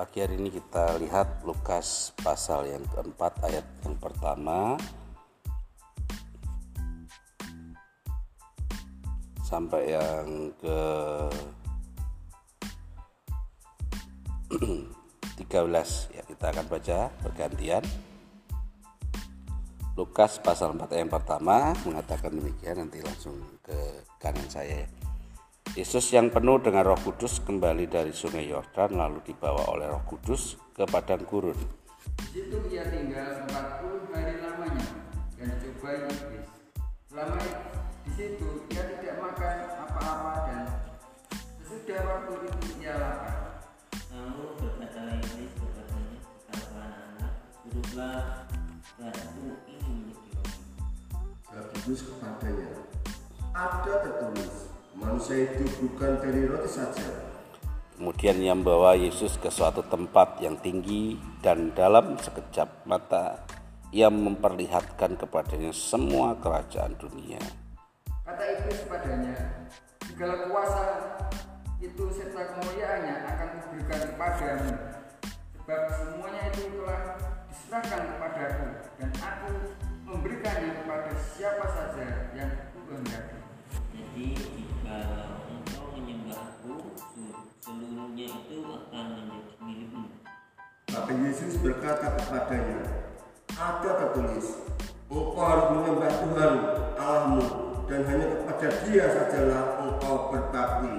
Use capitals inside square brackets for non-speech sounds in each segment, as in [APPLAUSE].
pagi hari ini kita lihat Lukas pasal yang keempat ayat yang pertama. Sampai yang ke [CLEARS THROAT] 13 ya kita akan baca bergantian Lukas pasal 4 ayat yang pertama mengatakan demikian. Nanti langsung ke kanan saya ya. Yesus yang penuh dengan roh kudus kembali dari sungai Yordan lalu dibawa oleh roh kudus ke padang gurun. Di situ ia tinggal 40 hari lamanya dan dicobai iblis. Selama di situ ia tidak makan apa-apa dan sesudah waktu itu ia lapar. Lalu berkatalah iblis kepadanya, kalau anak-anak, duduklah batu ini menjadi roti. Jawab Yesus kepadanya, ada tertulis, manusia itu bukan dari roti saja, Kemudian ia membawa Yesus ke suatu tempat yang tinggi dan dalam sekejap mata ia memperlihatkan kepadanya semua kerajaan dunia. Kata iblis kepadanya, segala kuasa itu serta kemuliaannya akan kuberikan kepadamu. Sebab semuanya itu telah diserahkan kepadaku dan aku memberikannya kepada siapa saja yang kukehendaki. Seluruhnya itu akan menjadi milikmu. Tapi Yesus berkata kepadanya, ada tertulis, engkau harus menyembah Tuhan Allahmu dan hanya kepada dia sajalah engkau berbakti.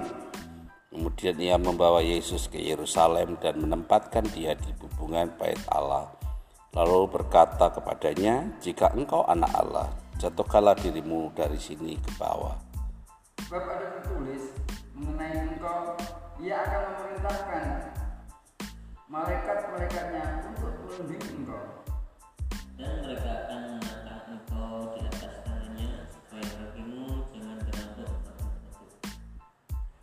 Kemudian ia membawa Yesus ke Yerusalem dan menempatkan dia di hubungan bait Allah. Lalu berkata kepadanya, jika engkau anak Allah, jatuhkanlah dirimu dari sini ke bawah. Sebab ada tertulis mengenai ia akan memerintahkan malaikat-malaikatnya untuk melindungi engkau. Dan mereka akan mengangkat engkau di atas tangannya, supaya kakimu jangan batu.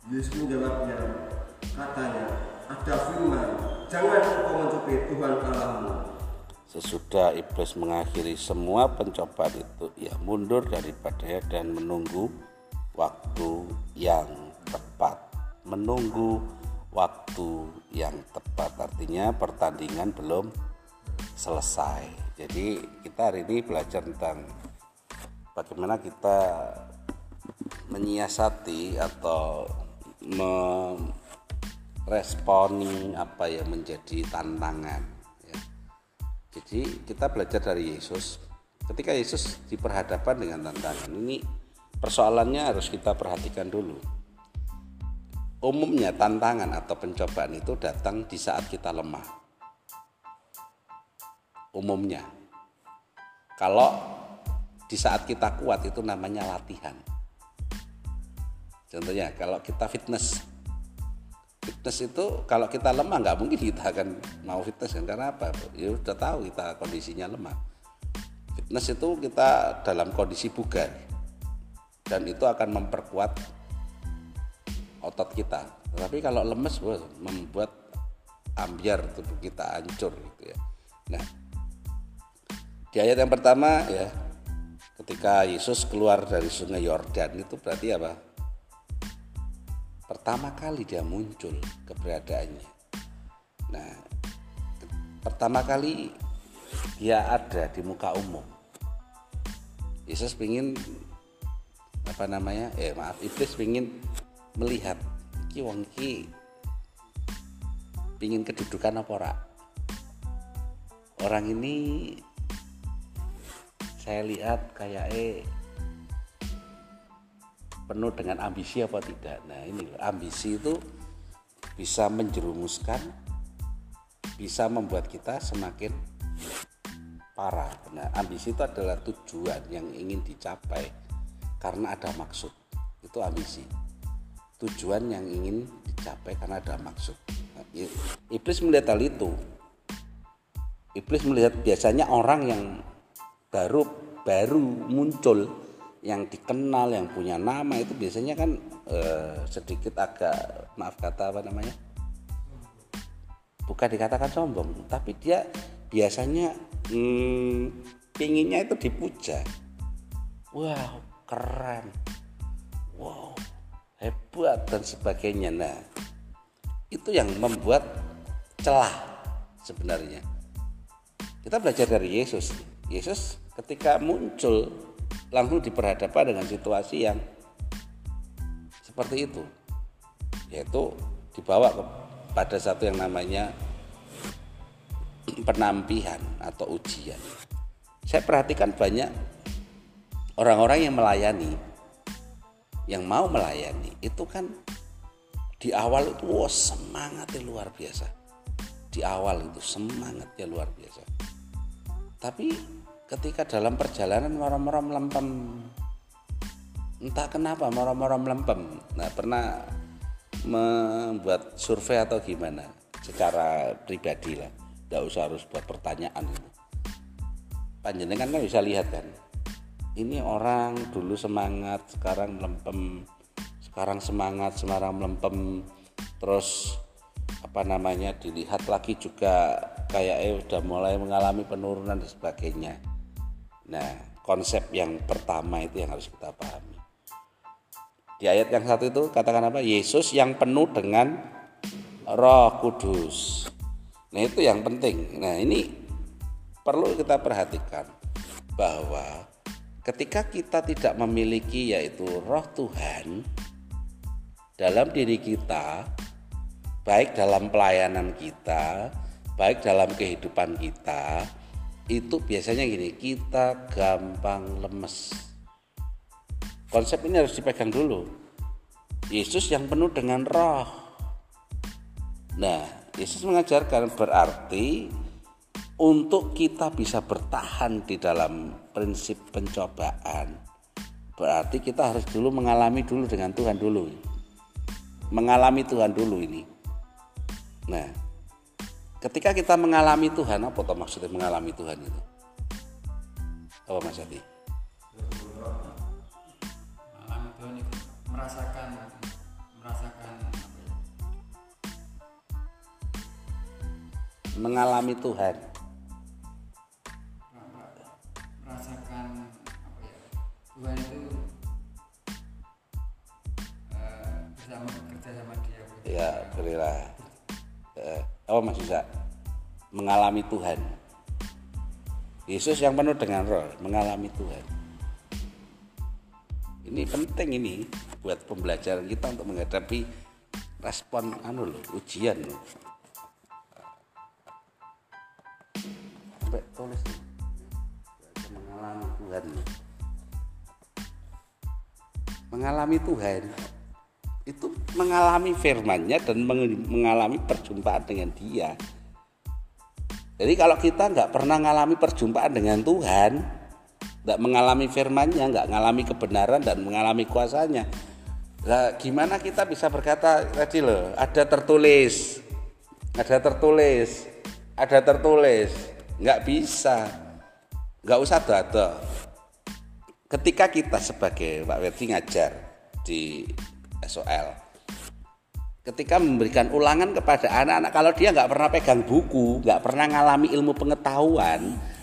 Yesus menjawabnya, katanya, ada firman, jangan engkau mencobai Tuhan Allahmu. Sesudah iblis mengakhiri semua pencobaan itu, ia mundur daripadanya dan menunggu waktu yang. Menunggu waktu yang tepat artinya pertandingan belum selesai. Jadi kita hari ini belajar tentang bagaimana kita menyiasati atau meresponi apa yang menjadi tantangan. ya. Jadi kita belajar dari Yesus. Ketika Yesus diperhadapkan dengan tantangan ini, persoalannya harus kita perhatikan dulu. Umumnya tantangan atau pencobaan itu datang di saat kita lemah. Umumnya. Kalau di saat kita kuat itu namanya latihan. Contohnya kalau kita fitness, fitness itu kalau kita lemah nggak mungkin kita akan mau fitness kan karena apa? Ya udah tahu kita kondisinya lemah. Fitness itu kita dalam kondisi bugar dan itu akan memperkuat otot kita. Tapi kalau lemes membuat ambiar tubuh kita hancur gitu ya. Nah, di ayat yang pertama ya ketika Yesus keluar dari sungai Yordan itu berarti apa? Pertama kali dia muncul keberadaannya. Nah, pertama kali dia ada di muka umum. Yesus ingin apa namanya? Eh maaf, iblis ingin melihat iki wong iki pingin kedudukan apa ora? Orang ini saya lihat kayak eh penuh dengan ambisi apa tidak. Nah ini ambisi itu bisa menjerumuskan, bisa membuat kita semakin parah. Nah ambisi itu adalah tujuan yang ingin dicapai karena ada maksud. Itu ambisi. Tujuan yang ingin dicapai karena ada maksud. Nah, i- Iblis melihat hal itu. Iblis melihat biasanya orang yang baru baru muncul yang dikenal yang punya nama itu biasanya kan eh, sedikit agak maaf kata apa namanya? Bukan dikatakan sombong tapi dia biasanya hmm, itu dipuja. Wow keren. Wow hebat dan sebagainya nah itu yang membuat celah sebenarnya. Kita belajar dari Yesus. Yesus ketika muncul langsung diperhadapkan dengan situasi yang seperti itu. Yaitu dibawa kepada satu yang namanya penampihan atau ujian. Saya perhatikan banyak orang-orang yang melayani yang mau melayani itu kan di awal itu wow, semangatnya luar biasa. Di awal itu semangatnya luar biasa. Tapi ketika dalam perjalanan moro-moro melempem entah kenapa moro-moro melempem nah pernah membuat survei atau gimana? Secara pribadi lah. Tidak usah harus buat pertanyaan itu. Panjenengan kan bisa lihat kan ini orang dulu semangat sekarang melempem sekarang semangat sekarang melempem. Terus apa namanya dilihat lagi juga kayak eh udah mulai mengalami penurunan dan sebagainya. Nah konsep yang pertama itu yang harus kita pahami. Di ayat yang satu itu katakan apa? Yesus yang penuh dengan Roh Kudus. Nah itu yang penting. Nah ini perlu kita perhatikan bahwa ketika kita tidak memiliki yaitu roh Tuhan dalam diri kita baik dalam pelayanan kita baik dalam kehidupan kita itu biasanya gini kita gampang lemes. Konsep ini harus dipegang dulu. Yesus yang penuh dengan roh. Nah Yesus mengajarkan berarti untuk kita bisa bertahan di dalam prinsip pencobaan. Berarti kita harus dulu mengalami dulu dengan Tuhan dulu. Mengalami Tuhan dulu ini. Nah ketika kita mengalami Tuhan apa tuh maksudnya mengalami Tuhan itu? Apa Mas Adi mengalami Tuhan itu merasakan merasakan ya, mengalami Tuhan mengalami Tuhan. Yesus yang penuh dengan roh mengalami Tuhan. Ini penting ini buat pembelajaran kita untuk menghadapi respon anu loh ujian sampai tulis mengalami Tuhan mengalami Tuhan itu mengalami firmannya dan meng- mengalami perjumpaan dengan dia jadi kalau kita nggak pernah mengalami perjumpaan dengan Tuhan nggak mengalami firmannya nggak mengalami kebenaran dan mengalami kuasanya lah gimana kita bisa berkata tadi loh ada tertulis ada tertulis ada tertulis. Nggak bisa. Nggak usah dada ketika kita sebagai Pak Werdi ngajar di SOL ketika memberikan ulangan kepada anak-anak kalau dia nggak pernah pegang buku nggak pernah ngalami ilmu pengetahuan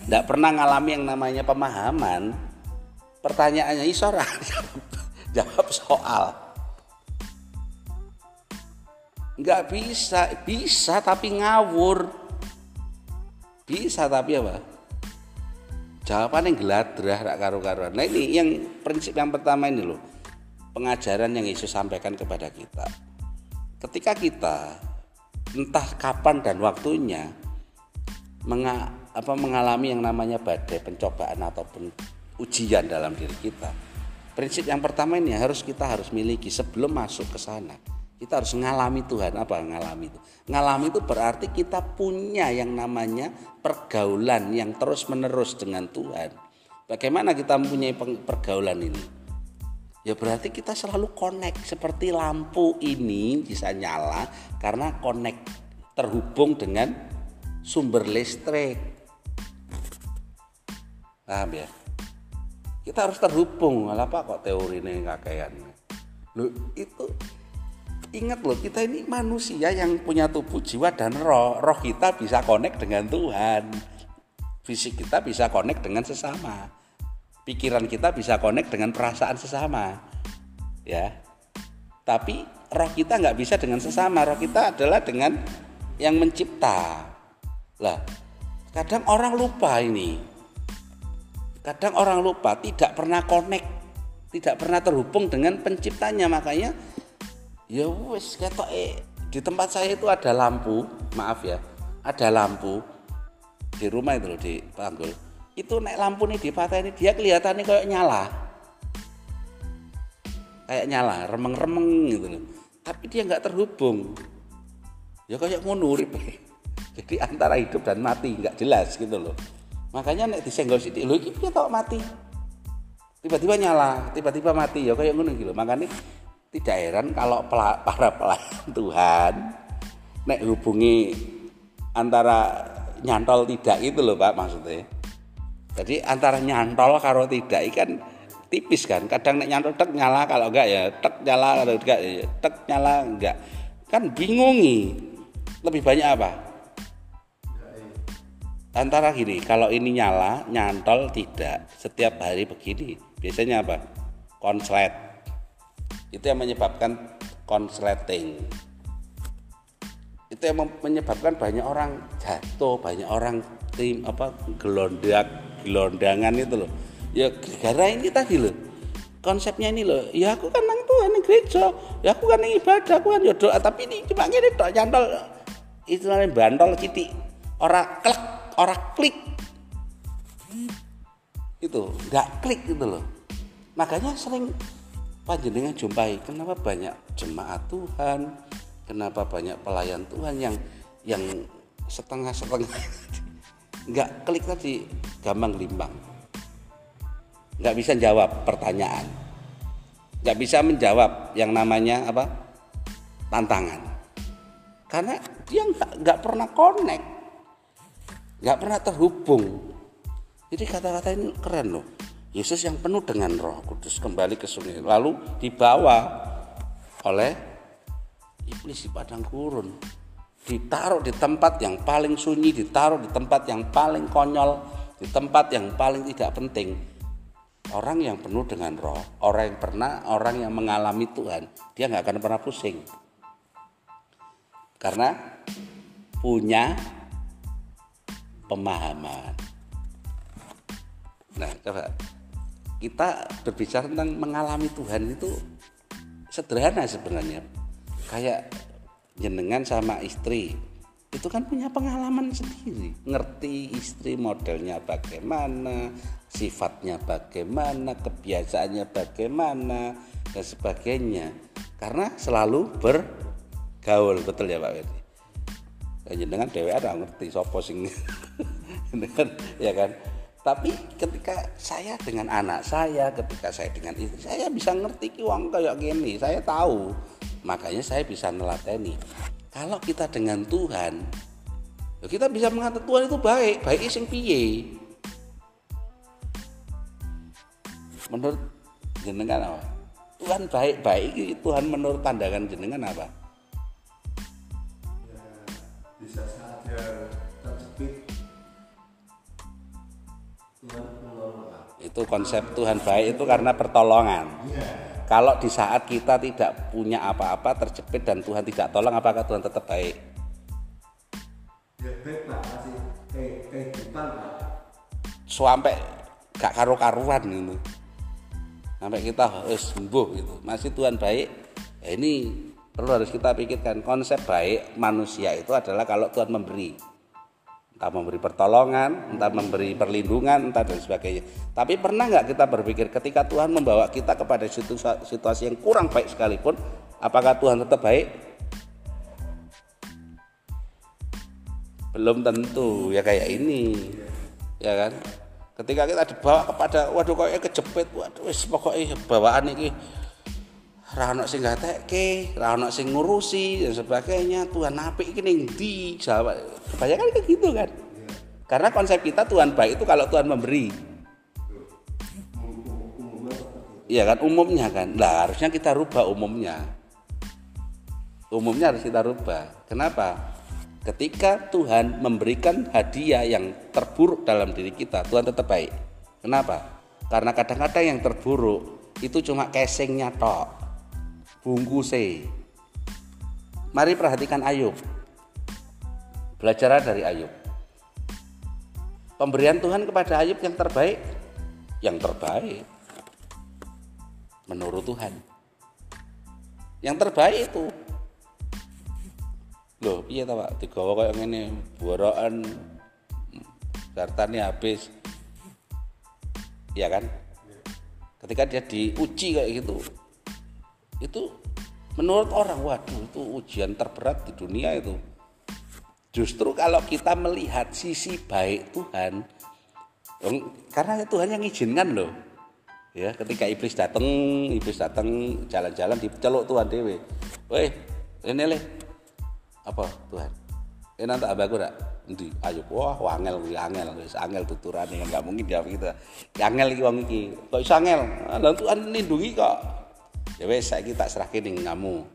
nggak pernah ngalami yang namanya pemahaman pertanyaannya isora [LAUGHS] jawab soal. Nggak bisa bisa tapi ngawur. Bisa tapi apa? Jawaban yang geladrah rak karu-karuan. Nah ini yang prinsip yang pertama ini loh. Pengajaran yang Yesus sampaikan kepada kita ketika kita entah kapan dan waktunya menga, apa, mengalami yang namanya badai pencobaan ataupun ujian dalam diri kita prinsip yang pertama ini harus kita harus miliki sebelum masuk ke sana. Kita harus ngalami Tuhan. Apa ngalami itu? Ngalami itu berarti kita punya yang namanya pergaulan yang terus menerus dengan Tuhan. Bagaimana kita mempunyai pergaulan ini ya berarti kita selalu connect. Seperti lampu ini bisa nyala karena connect terhubung dengan sumber listrik. Paham ya? Kita harus terhubung. Apa kok teori ini? Kakean Loh, itu ingat loh kita ini manusia yang punya tubuh jiwa dan roh. Roh kita bisa connect dengan Tuhan. Fisik kita bisa connect dengan sesama pikiran kita bisa connect dengan perasaan sesama ya tapi roh kita nggak bisa dengan sesama roh kita adalah dengan yang mencipta. Lah, kadang orang lupa ini. Kadang orang lupa tidak pernah connect, tidak pernah terhubung dengan penciptanya. Makanya ya wis ketok eh di tempat saya itu ada lampu, maaf ya, ada lampu di rumah itu loh di Panggul. Itu naik lampu nih di patah ini dia kelihatannya kayak nyala. Kayak nyala, remeng-remeng gitu loh. Tapi dia nggak terhubung. Ya kayak ngono uripe. [LAUGHS] Jadi antara hidup dan mati nggak jelas gitu loh. Makanya nek disenggol sithik lho iki piye tok mati. Tiba-tiba nyala, tiba-tiba mati ya kayak ngono gitu. Makanya tidak heran kalau [LAUGHS] para pelayan Tuhan nek hubungi antara nyantol tidak itu loh Pak maksudnya. Jadi antara nyantol karo tidak ikan tipis kan. Kadang nek nyantol tek nyala kalau enggak ya tek nyala kalau enggak ya tek nyala enggak. Kan bingungi. Lebih banyak apa? Antara gini, kalau ini nyala, nyantol tidak. Setiap hari begini. Biasanya apa? Konslet. Itu yang menyebabkan konsleting itu yang menyebabkan banyak orang jatuh, banyak orang tim apa gelondak, gelondangan itu loh. Ya gara ini tadi loh. Konsepnya ini loh. Ya aku kan nang Tuhan nang gereja, ya aku kan nang ibadah, aku kan yo doa, tapi ini cuma gini tok nyantol istilahnya bantol titik. Ora klik, ora klik. Itu nggak klik gitu loh. Makanya sering panjenengan jumpai kenapa banyak jemaat Tuhan, kenapa banyak pelayan Tuhan yang yang setengah-setengah [LAUGHS] nggak klik tadi gampang limbang. Nggak bisa jawab pertanyaan. Nggak bisa menjawab yang namanya apa? Tantangan. Karena dia nggak nggak pernah connect. Nggak pernah terhubung. Jadi kata-kata ini keren loh. Yesus yang penuh dengan Roh Kudus kembali ke sungai lalu dibawa oleh iblis di padang gurun. Ditaruh di tempat yang paling sunyi ditaruh di tempat yang paling konyol di tempat yang paling tidak penting orang yang penuh dengan roh orang yang pernah orang yang mengalami Tuhan dia nggak akan pernah pusing. Karena punya pemahaman. Nah coba. Kita berbicara tentang mengalami Tuhan itu sederhana sebenarnya. Kayak jenengan sama istri itu kan punya pengalaman sendiri. Ngerti istri modelnya bagaimana sifatnya bagaimana kebiasaannya bagaimana dan sebagainya. Karena selalu bergaul betul ya Pak Ferdi? Ya, jenengan dewe ada ngerti sopo sing [LAUGHS] Jenengan, ya kan? Tapi ketika saya dengan anak saya ketika saya dengan istri saya bisa ngerti wong kayak gini saya tahu. Makanya saya bisa nelateni kalau kita dengan Tuhan ya kita bisa mengatakan Tuhan itu baik baik sing piye. Menurut jenengan apa? Tuhan baik baik Tuhan menurut pandangan jenengan apa? Bisa saja terjepit. Tuhan menolong itu konsep Tuhan baik itu karena pertolongan kalau di saat kita tidak punya apa-apa terjepit dan Tuhan tidak tolong apakah Tuhan tetap baik? Ya baik kasih kayak kehidupan pak sampai gak karu-karuan gitu sampai kita harus sembuh gitu. Masih Tuhan baik ya ini perlu harus kita pikirkan. Konsep baik manusia itu adalah kalau Tuhan memberi entah memberi pertolongan entah memberi perlindungan entah dan sebagainya. Tapi pernah nggak kita berpikir ketika Tuhan membawa kita kepada situ- situasi yang kurang baik sekalipun apakah Tuhan tetap baik? Belum tentu ya kayak ini ya kan? Ketika kita dibawa kepada waduh kok kejepit waduh pokoknya bawaan ini ra ono sing gatekke, ra ono sing ngurusi dan sebagainya. Tuhan apik iki ning ndi? Kebanyakan kayak gitu kan. Karena konsep kita Tuhan baik itu kalau Tuhan memberi. Iya kan umumnya kan. Lah harusnya kita rubah umumnya. Umumnya harus kita rubah. Kenapa? Ketika Tuhan memberikan hadiah yang terburuk dalam diri kita, Tuhan tetap baik. Kenapa? Karena kadang-kadang yang terburuk itu cuma casingnya tok. Bungkusnya. Mari perhatikan Ayub. Belajar dari Ayub. Pemberian Tuhan kepada Ayub yang terbaik, yang terbaik menurut Tuhan. Yang terbaik itu loh iya ta Pak digawa kayak ngene borokan hartanya habis ya kan ketika dia diuji kayak gitu itu menurut orang waduh itu ujian terberat di dunia itu. Justru kalau kita melihat sisi baik Tuhan karena Tuhan yang izinkan loh. Ya ketika iblis datang iblis datang jalan-jalan diceluk Tuhan dewe weh ini leh. Apa Tuhan? Ini nanti abah rak nanti ayo wah wangel kuwi angel. Wis angel tuturane nggak mungkin dia kita angel iki wong iki. Kok iso angel? Lha Tuhan lindungi kok ya wis saiki tak serahke ning kamu.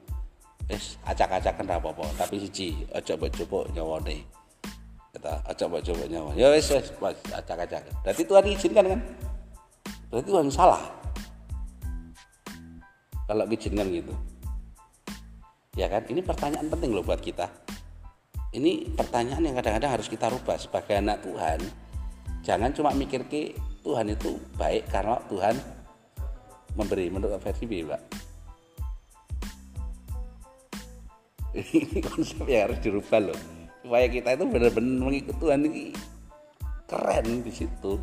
Wis acak-acakan ra apa-apa tapi siji mbok coba nyawane. Kata aja mbok coba nyawa ya wis wis acak-acak berarti Tuhan izinkan kan? Berarti Tuhan salah. Kalau izinkan gitu. Ya kan? Ini pertanyaan penting loh buat kita. Ini pertanyaan yang kadang-kadang harus kita rubah sebagai anak Tuhan. Jangan cuma mikir ke Tuhan itu baik karena Tuhan memberi menurut versi B Pak. [LAUGHS] Ini konsep yang harus dirubah loh. Supaya kita itu benar-benar mengikut Tuhan ini. Keren di situ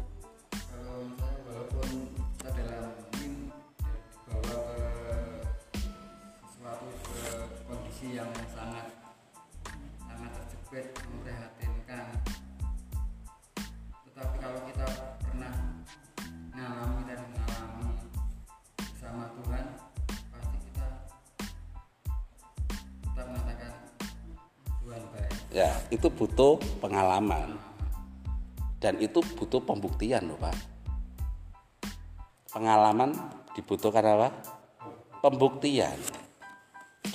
pengalaman. Dan itu butuh pembuktian loh Pak. Pengalaman dibutuhkan apa? Pembuktian.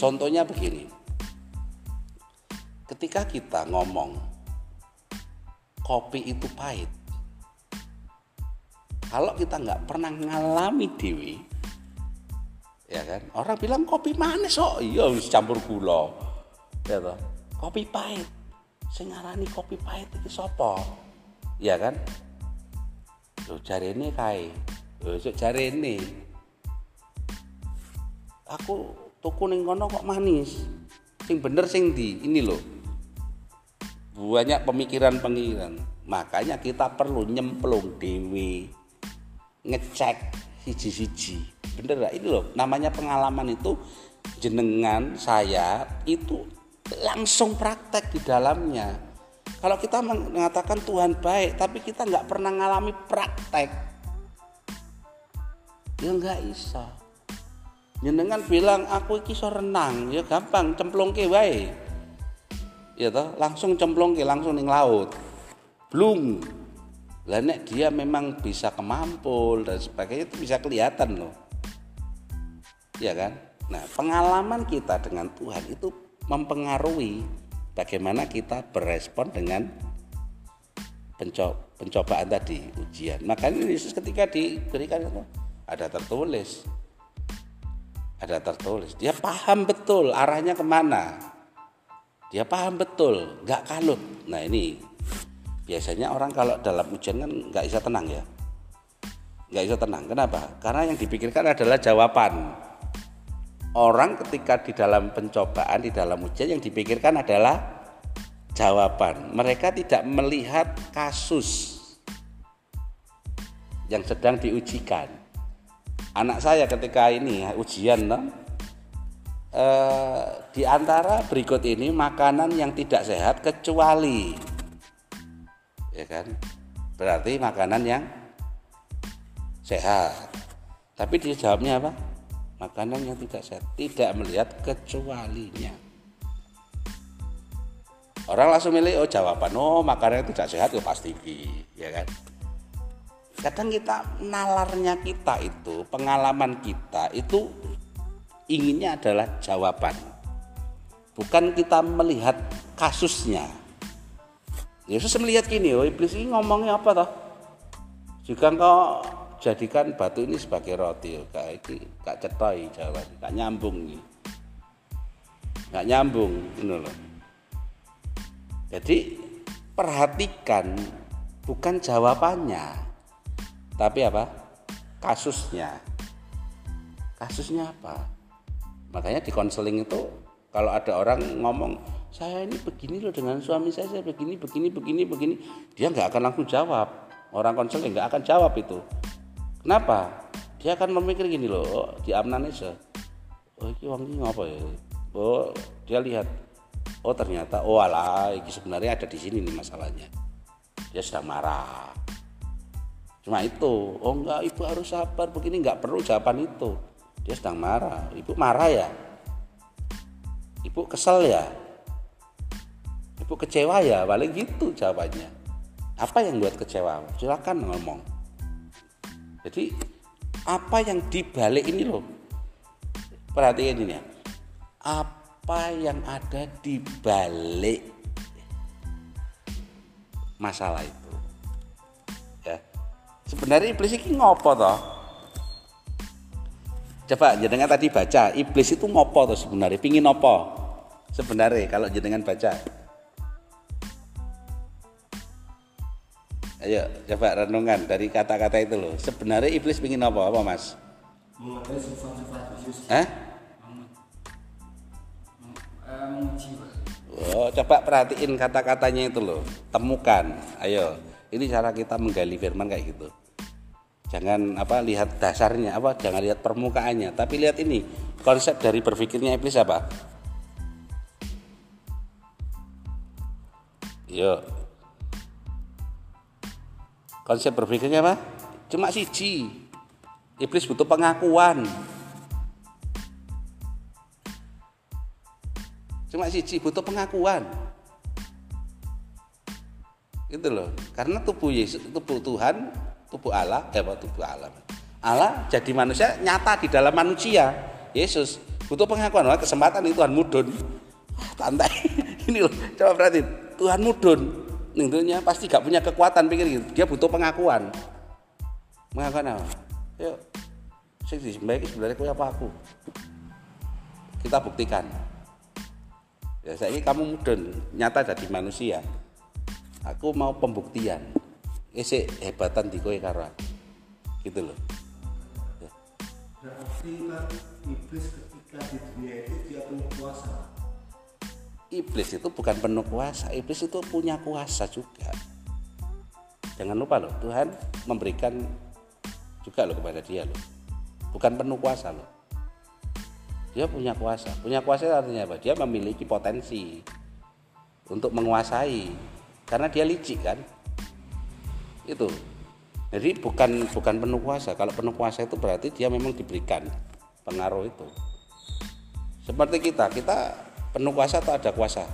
Contohnya begini. Ketika kita ngomong kopi itu pahit. Kalau kita nggak pernah ngalami dewi ya kan? Orang bilang kopi manis oh iya campur gula. Ya kopi pahit sing ngarani kopi pahit iki sapa? Ya kan? Lho jarene kae. Lho sik jarene aku tuku ning kono kok manis. Sing bener sing di ini loh. Banyak pemikiran-pemikiran. Makanya kita perlu nyemplung dewe ngecek siji-siji. Bener gak ini loh namanya pengalaman itu jenengan saya itu langsung praktek di dalamnya. Kalau kita mengatakan Tuhan baik tapi kita nggak pernah ngalami praktek ya nggak bisa. Jenengan bilang aku iki renang. Ya gampang cemplung ke wae. Ya toh langsung cemplung ke langsung ning laut. Blung. Lah nek dia memang bisa kemampul dan sebagainya itu bisa kelihatan loh. Ya kan? Nah pengalaman kita dengan Tuhan itu mempengaruhi bagaimana kita berespon dengan penco pencobaan tadi ujian. Makanya Yesus ketika diberikan itu ada tertulis. Ada tertulis. Dia paham betul arahnya ke mana. Dia paham betul nggak kalut. Nah ini biasanya orang kalau dalam ujian kan nggak bisa tenang ya. Nggak bisa tenang. Kenapa? Karena yang dipikirkan adalah jawaban orang ketika di dalam pencobaan di dalam ujian yang dipikirkan adalah jawaban. Mereka tidak melihat kasus yang sedang diujikan. Anak saya ketika ini ujian no, eh, di antara berikut ini makanan yang tidak sehat kecuali ya kan? Berarti makanan yang sehat. Tapi dia jawabnya apa makanan yang tidak sehat. Tidak melihat kecualinya. Orang langsung milih oh jawaban oh makanan yang tidak sehat ya pasti ya kan? Kadang kita nalarnya kita itu pengalaman kita itu inginnya adalah jawaban. Bukan kita melihat kasusnya. Yesus melihat gini oh iblis ini ngomongnya apa toh? Jika engkau jadikan batu ini sebagai roti kak ini kak cetoi jawaban kak nyambung nih nggak nyambung ini loh Jadi perhatikan bukan jawabannya, tapi apa? Kasusnya. Kasusnya apa? Makanya di konseling itu kalau ada orang ngomong saya ini begini loh dengan suami saya, saya begini, begini, begini, begini, dia nggak akan langsung jawab. Orang konseling nggak akan jawab itu. Kenapa? Dia akan memikir gini loh, oh, di amnanesa. Oh, ini wong ini ngapa ya? Oh, dia lihat oh ternyata oh alah ini sebenarnya ada di sini nih masalahnya. Dia sedang marah. Cuma itu oh enggak ibu harus sabar. Begini enggak perlu jawaban itu. Dia sedang marah. Ibu marah ya? Ibu kesel ya? Ibu kecewa ya? Paling gitu jawabannya. Apa yang buat kecewa? Silakan ngomong jadi apa yang dibalik ini loh? Perhatikan ini ya. Apa yang ada di balik masalah itu? Ya. Sebenarnya iblis ini ngopo toh? Coba jenengan tadi baca iblis itu ngopo toh sebenarnya? Pingin ngopo sebenarnya kalau jenengan baca ayo coba renungan dari kata-kata itu loh sebenarnya iblis pingin apa apa mas sifat-sifat Yesus eh. Oh, coba perhatiin kata-katanya itu loh. Temukan. Ayo. Ini cara kita menggali firman kayak gitu. Jangan apa lihat dasarnya apa, jangan lihat permukaannya, tapi lihat ini konsep dari berpikirnya iblis apa? Yo. Konsep berpikirnya apa? Cuma siji. Iblis butuh pengakuan. cuma siji butuh pengakuan. Itu loh. Karena tubuh Yesus tubuh Tuhan tubuh Allah eh tubuh Allah? Allah jadi manusia nyata di dalam manusia. Yesus butuh pengakuan. Wah, kesempatan itu Tuhan mudun. Santai [LAUGHS] ini loh coba perhatiin. Tuhan mudun tentunya pasti gak punya kekuatan pikir gitu. Dia butuh pengakuan. Pengakuan apa? Yuk sing disembah sebenarnya kau apa aku? Kita buktikan. Ya saya kamu mudun. Nyata jadi manusia. Aku mau pembuktian. Isi hebatan di karo aku. gitu loh. Ya. berarti kan iblis ketika di dunia itu dia penuh kuasa iblis itu bukan penuh kuasa iblis itu punya kuasa juga. Jangan lupa loh Tuhan memberikan juga loh kepada dia loh. Bukan penuh kuasa loh. Dia punya kuasa. Punya kuasa artinya apa? Dia memiliki potensi untuk menguasai. Karena dia licik kan? Itu. Jadi bukan bukan penuh kuasa. Kalau penuh kuasa itu berarti dia memang diberikan pengaruh itu. Seperti kita kita penuh kuasa atau ada kuasa?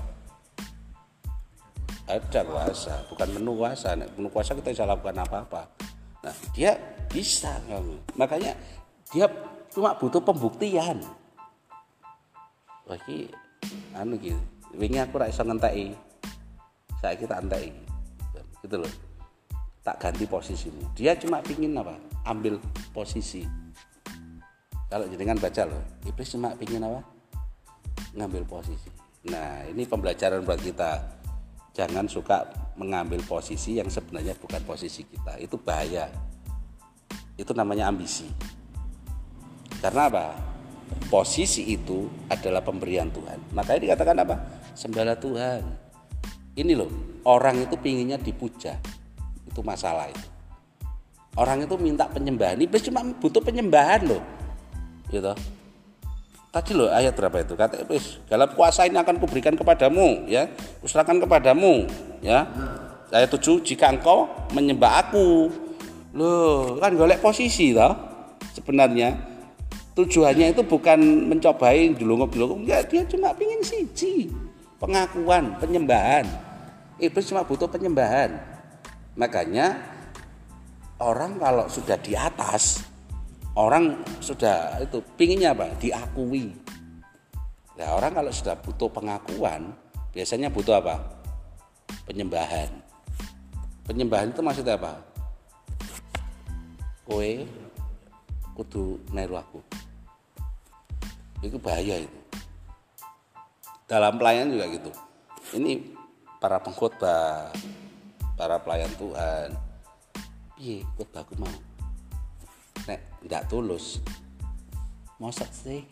Ada kuasa bukan penuh kuasa. Nek penuh kuasa kita bisa lakukan apa-apa. Nah dia bisa makanya dia cuma butuh pembuktian. Wah anu gitu wingi aku ra iso saiki tak enteki. Gitu loh. Tak ganti posisimu. Dia cuma pingin apa? Ambil posisi. Kalau jenengan baca loh iblis cuma pingin apa ngambil posisi nah ini pembelajaran buat kita jangan suka mengambil posisi yang sebenarnya bukan posisi kita itu bahaya itu namanya ambisi karena apa posisi itu adalah pemberian Tuhan. Makanya dikatakan apa? Sembahlah Tuhan. Ini loh, orang itu pinginnya dipuja. Itu masalah itu. Orang itu minta penyembahan. Iblis cuma butuh penyembahan loh. Gitu. Tadi loh ayat berapa itu? Kata iblis, dalam kuasa ini akan kuberikan kepadamu, ya. Kuserahkan kepadamu, ya. Ayat 7, jika engkau menyembah aku. Loh, kan golek posisi toh. Sebenarnya tujuannya itu bukan mencobain dulu-dulu ya dia cuma pingin siji pengakuan penyembahan iblis cuma butuh penyembahan makanya orang kalau sudah di atas orang sudah itu pinginnya apa? Diakui. Nah orang kalau sudah butuh pengakuan biasanya butuh apa? Penyembahan. Penyembahan itu maksudnya apa? Kowe kudu neru aku. Itu bahaya itu. Dalam pelayanan juga gitu. Ini para pengkhotbah para pelayan Tuhan. Piye khotbahku mau nek ndak tulus. Masa sih.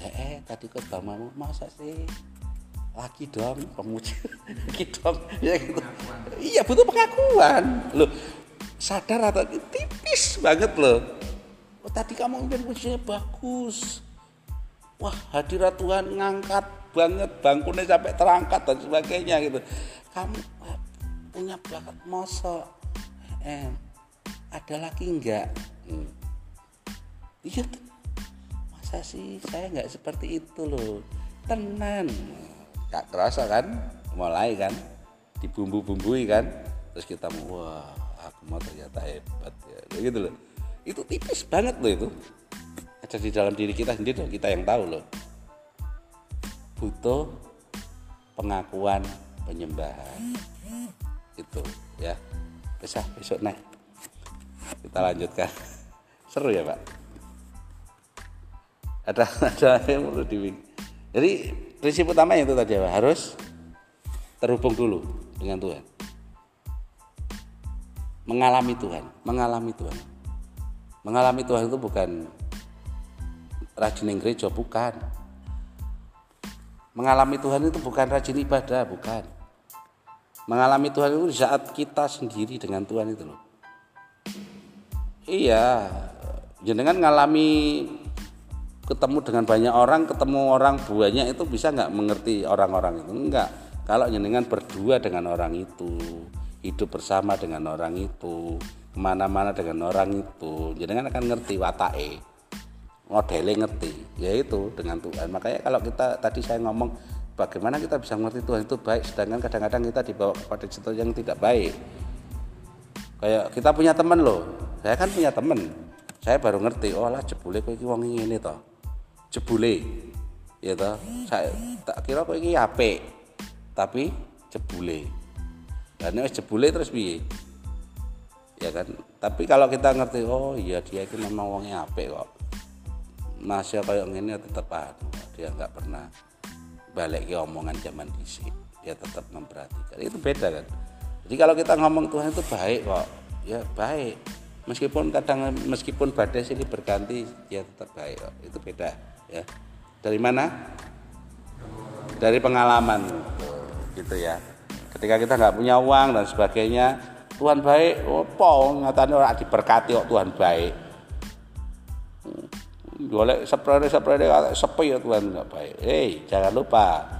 Eh, eh tadi khotbah mau masa sih. Lagi dong pemuji [LAUGHS] lagi dong ya gitu. Iya butuh pengakuan. Loh sadar atau tipis banget loh. Oh tadi kamu mimpin pujinya bagus. Wah hadirat Tuhan ngangkat banget bangkunya sampai terangkat dan sebagainya gitu. Kamu wah, punya bakat mosok. Eh, ada lagi enggak hmm. iya. Masa sih saya nggak seperti itu loh. Tenan. Gak kerasa kan? Mulai kan? Dibumbu-bumbui kan? Terus kita wah aku mau ternyata hebat ya. Gitu loh. Itu tipis banget loh itu. Ada di dalam diri kita sendiri loh kita yang tahu loh. Butuh pengakuan penyembahan. Itu ya. Bisa besok naik kita lanjutkan. [LAUGHS] Seru ya pak? Ada [LAUGHS] ada yang perlu di jadi prinsip utamanya itu tadi Pak, harus terhubung dulu dengan Tuhan. Mengalami Tuhan mengalami Tuhan. Mengalami Tuhan itu bukan rajin gereja bukan. Mengalami Tuhan itu bukan rajin ibadah bukan. Mengalami Tuhan itu saat kita sendiri dengan Tuhan itu loh iya. Jenengan ngalami ketemu dengan banyak orang ketemu orang banyak itu bisa nggak mengerti orang-orang itu? Enggak kalau jenengan berdua dengan orang itu hidup bersama dengan orang itu ke mana-mana dengan orang itu jenengan akan ngerti watake. Modelnya ngerti. Yaitu dengan Tuhan. Makanya kalau kita tadi saya ngomong bagaimana kita bisa mengerti Tuhan itu baik sedangkan kadang-kadang kita dibawa kepada situasi yang tidak baik kayak kita punya teman loh. Saya kan punya teman saya baru ngerti oh lah jebule kowe iki wong ini toh. Jebule. Ya toh. Saya tak kira kowe iki apik tapi jebule. Dan wis jebule terus piye? Ya kan? Tapi kalau kita ngerti oh iya dia itu memang wongnya apik kok. Masih kayak ngene tetep anu dia nggak pernah balik ke omongan zaman disi dia tetap memperhatikan. Itu beda kan jadi kalau kita ngomong Tuhan itu baik kok. Ya baik. Meskipun kadang meskipun badai sini berganti dia tetap baik kok. Itu beda ya. Dari mana? Dari pengalaman. Gitu ya. Ketika kita nggak punya uang dan sebagainya Tuhan baik. Opo ngatane orang diberkati kok Tuhan baik. Golek seprene seprene sepi ya Tuhan nggak baik. Hei jangan lupa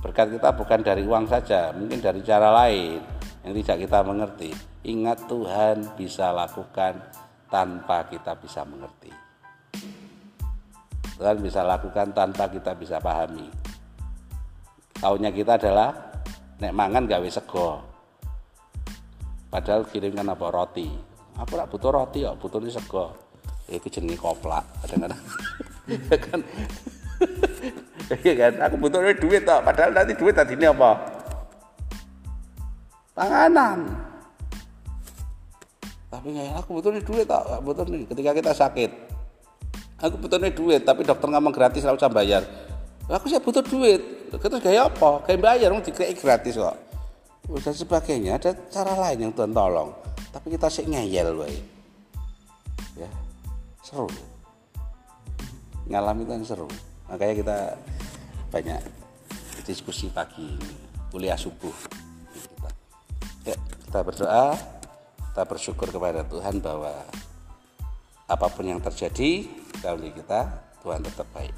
berkat kita bukan dari uang saja mungkin dari cara lain yang tidak kita mengerti. Ingat Tuhan bisa lakukan tanpa kita bisa mengerti. Tuhan bisa lakukan tanpa kita bisa pahami. Tahunya kita adalah nek mangan gawe sego. Padahal kirimkan apa? Roti. Aku rak butuh roti ya butuh sego. Ya itu jenis koplak kadang-kadang. [LAUGHS] Ya kan [LAUGHS] iya kan? Aku butuh duit tak padahal nanti duit tadi ini apa? Panganan. Tapi nggak aku butuh duit tak butuh nih ketika kita sakit. Aku butuh duit tapi dokter ngomong gratis harus usah bayar. Aku saya butuh duit. Terus kayak apa? Kayak bayar mau dikira gratis kok. Dan sebagainya. Ada cara lain yang Tuhan tolong. Tapi kita sih ngeyel wae ya seru. Ngalami kan seru makanya kita banyak diskusi pagi kuliah subuh. Kita ya kita berdoa kita bersyukur kepada Tuhan bahwa apa pun yang terjadi dalam diri kita Tuhan tetap baik